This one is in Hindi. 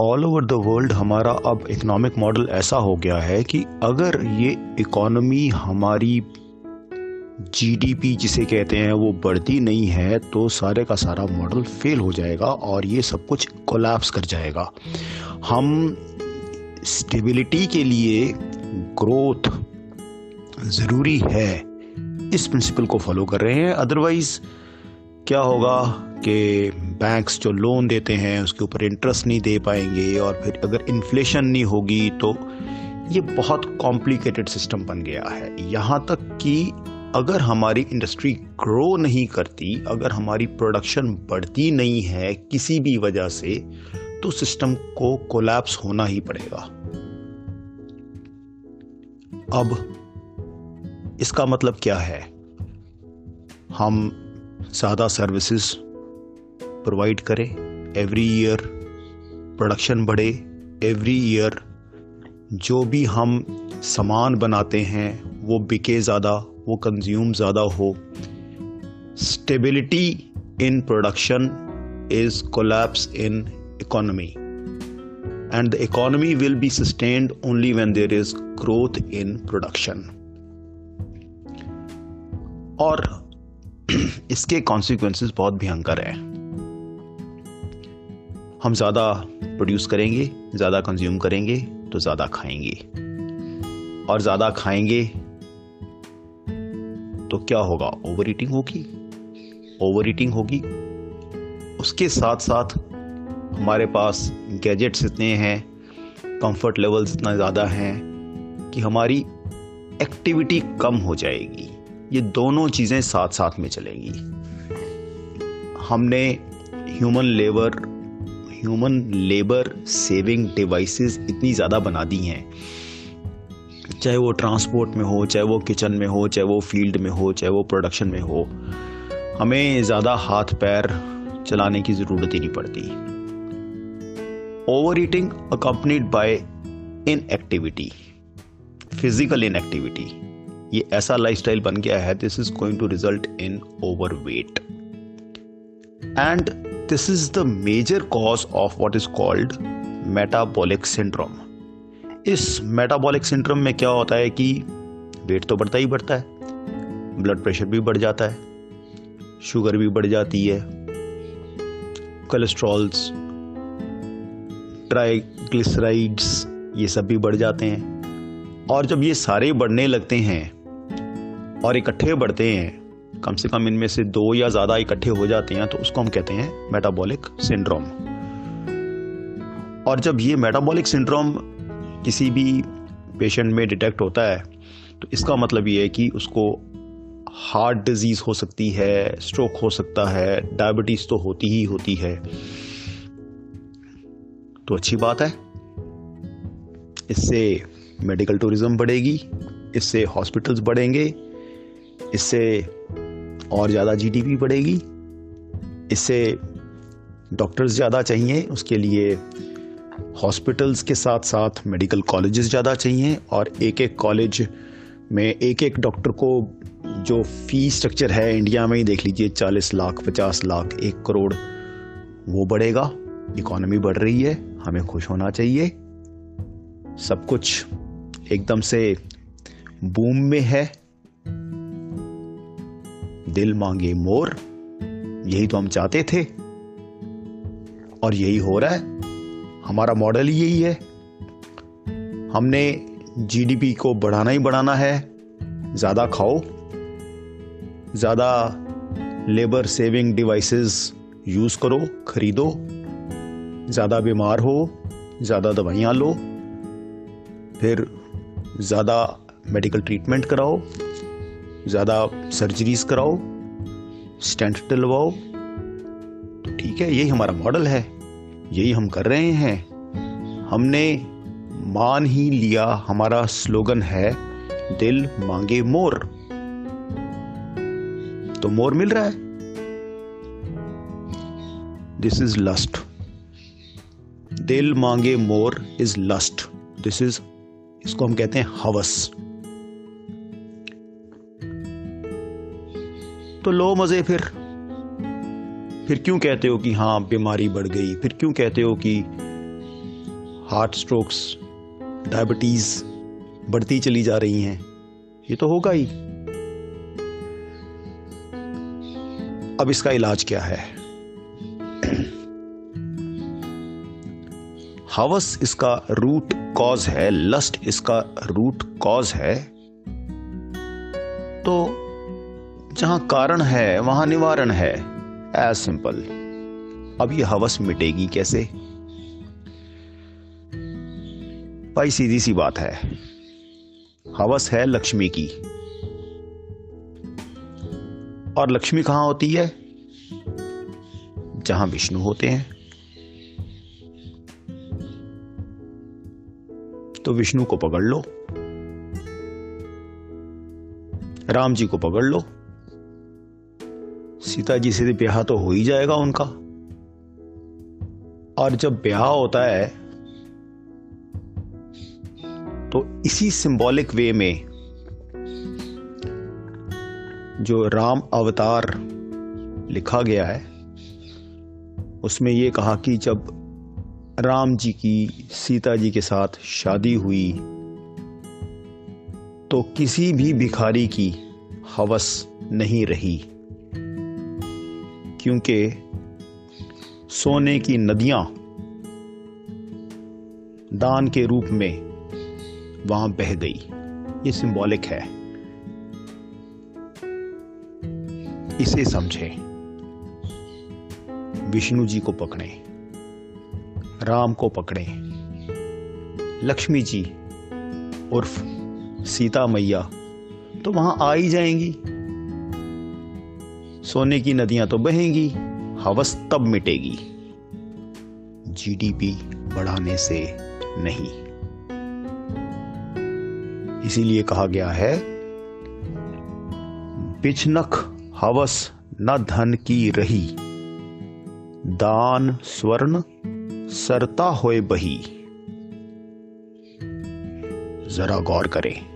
ऑल ओवर द वर्ल्ड हमारा अब इकोनॉमिक मॉडल ऐसा हो गया है कि अगर ये इकोनॉमी हमारी जीडीपी जिसे कहते हैं वो बढ़ती नहीं है तो सारे का सारा मॉडल फेल हो जाएगा और ये सब कुछ कोलैप्स कर जाएगा। हम स्टेबिलिटी के लिए ग्रोथ ज़रूरी है, इस प्रिंसिपल को फॉलो कर रहे हैं। अदरवाइज़ क्या होगा कि बैंक्स जो लोन देते हैं, उसके ऊपर इंटरेस्ट नहीं दे पाएँगे और फिर अगर इन्फ्लेशन नहीं होगी तो ये बहुत कॉम्प्लिकेटेड सिस्टम बन गया है। यहाँ तक कि अगर हमारी इंडस्ट्री ग्रो नहीं करती, अगर हमारी प्रोडक्शन बढ़ती नहीं है किसी भी वजह से तो सिस्टम को कोलैप्स होना ही पड़ेगा। अब इसका मतलब क्या है? हम ज़्यादा सर्विसेज़ प्रोवाइड करें। एवरी ईयर प्रोडक्शन बढ़े। एवरी ईयर जो भी हम सामान बनाते हैं, वो बिके ज़्यादा, वो कंज्यूम ज़्यादा हो। Stability in production is collapse in economy and the economy will be sustained only when there is growth in production और इसके कॉन्सिक्वेंसेस बहुत भयंकर है। हम ज़्यादा प्रोड्यूस करेंगे, ज़्यादा कंज्यूम करेंगे तो ज़्यादा खाएँगे। और ज़्यादा खाएँगे तो क्या होगा? ओवर ईटिंग होगी। ओवर ईटिंग होगी। उसके साथ साथ हमारे पास गैजेट्स इतने हैं कंफर्ट लेवल्स इतना ज़्यादा हैं, कि हमारी एक्टिविटी कम हो जाएगी। ये दोनों चीज़ें साथ साथ में चलेंगी। हमने human labour human labour saving devices इतनी ज़्यादा बना दी हैं। चाहे वो ट्रांसपोर्ट में हो, चाहे वो किचन में हो, चाहे वो फ़ील्ड में हो, चाहे वो प्रोडक्शन में हो, हमें ज़्यादा हाथ पैर चलाने की ज़रूरत ही नहीं पड़ती। Overeating accompanied by inactivity physical inactivity ये ऐसा लाइफस्टाइल बन गया है this is going to result in overweight and this is the major cause of what is called metabolic syndrome इस मेटाबॉलिक सिंड्रोम में क्या होता है कि वेट तो बढ़ता ही बढ़ता है ब्लड प्रेशर भी बढ़ जाता है शुगर भी बढ़ जाती है कोलेस्ट्रॉल्स ट्राइग्लिसराइड्स ये सब भी बढ़ जाते हैं। और जब ये सारे बढ़ने लगते हैं और इकट्ठे बढ़ते हैं। कम से कम इनमें से दो या ज़्यादा इकट्ठे हो जाते हैं तो उसको हम कहते हैं मेटाबॉलिक सिंड्रोम और जब ये मेटाबॉलिक सिंड्रोम किसी भी पेशेंट में डिटेक्ट होता है तो इसका मतलब ये है कि उसको हार्ट डिज़ीज़ हो सकती है स्ट्रोक हो सकता है डायबिटीज़ तो होती ही होती है। तो अच्छी बात है। इससे मेडिकल टूरिज़्म बढ़ेगी, इससे हॉस्पिटल्स बढ़ेंगे इससे और ज़्यादा जीडीपी बढ़ेगी। इससे डॉक्टर्स ज़्यादा चाहिए, उसके लिए हॉस्पिटल्स के साथ साथ मेडिकल कॉलेजेस ज़्यादा चाहिए और एक एक कॉलेज में एक एक डॉक्टर को जो फ़ी स्ट्रक्चर है इंडिया में ही देख लीजिए, चालीस लाख, पचास लाख, एक करोड़, वो बढ़ेगा। इकोनॉमी बढ़ रही है, हमें खुश होना चाहिए। सब कुछ एकदम से बूम में है। दिल मांगे मोर, यही तो हम चाहते थे। और यही हो रहा है, हमारा मॉडल यही है। हमने जीडीपी को बढ़ाना ही बढ़ाना है, ज़्यादा खाओ, ज़्यादा लेबर सेविंग डिवाइसेस यूज़ करो, खरीदो, ज़्यादा बीमार हो, ज़्यादा दवाइयाँ लो, फिर ज़्यादा मेडिकल ट्रीटमेंट कराओ। ज़्यादा सर्जरीज कराओ स्टेंट डलवाओ। तो ठीक है, यही हमारा मॉडल है, यही हम कर रहे हैं। हमने मान ही लिया, हमारा स्लोगन है, दिल मांगे मोर। तो मोर मिल रहा है। दिस इज़ लस्ट दिल मांगे more is lust this is इसको हम कहते हैं हवस। तो लो मज़े फिर। फिर क्यों कहते हो कि हाँ बीमारी बढ़ गई? फिर क्यों कहते हो कि हार्ट स्ट्रोक्स डायबिटीज़ बढ़ती चली जा रही हैं? ये तो होगा ही। अब इसका इलाज क्या है? हवस इसका रूट कॉज है लस्ट इसका रूट कॉज है। तो जहाँ कारण है, वहाँ निवारण है। As simple. अब ये हवस मिटेगी कैसे? भाई सीधी सी बात है। हवस है लक्ष्मी की। और लक्ष्मी कहाँ होती है? जहाँ विष्णु होते हैं। तो विष्णु को पकड़ लो। राम जी को पकड़ लो। सीता जी से ब्याह तो हो ही जाएगा उनका। और जब ब्याह होता है तो इसी सिंबॉलिक वे में जो राम अवतार लिखा गया है, उसमें यह कहा कि जब राम जी की, सीता जी के साथ शादी हुई तो किसी भी भिखारी की हवस नहीं रही। क्योंकि सोने की नदियाँ दान के रूप में वहाँ बह गई। ये सिंबॉलिक है। इसे समझें। विष्णु जी को पकड़े। राम को पकड़े। लक्ष्मी जी, उर्फ़ सीता मैया तो वहाँ आ ही जाएँगी। सोने की नदियाँ तो बहेंगी, हवस तब मिटेगी। जीडीपी बढ़ाने से नहीं। इसीलिए कहा गया है बिछनख हवस न धन की रही, दान स्वर्ण सरता होए बही। जरा गौर करें।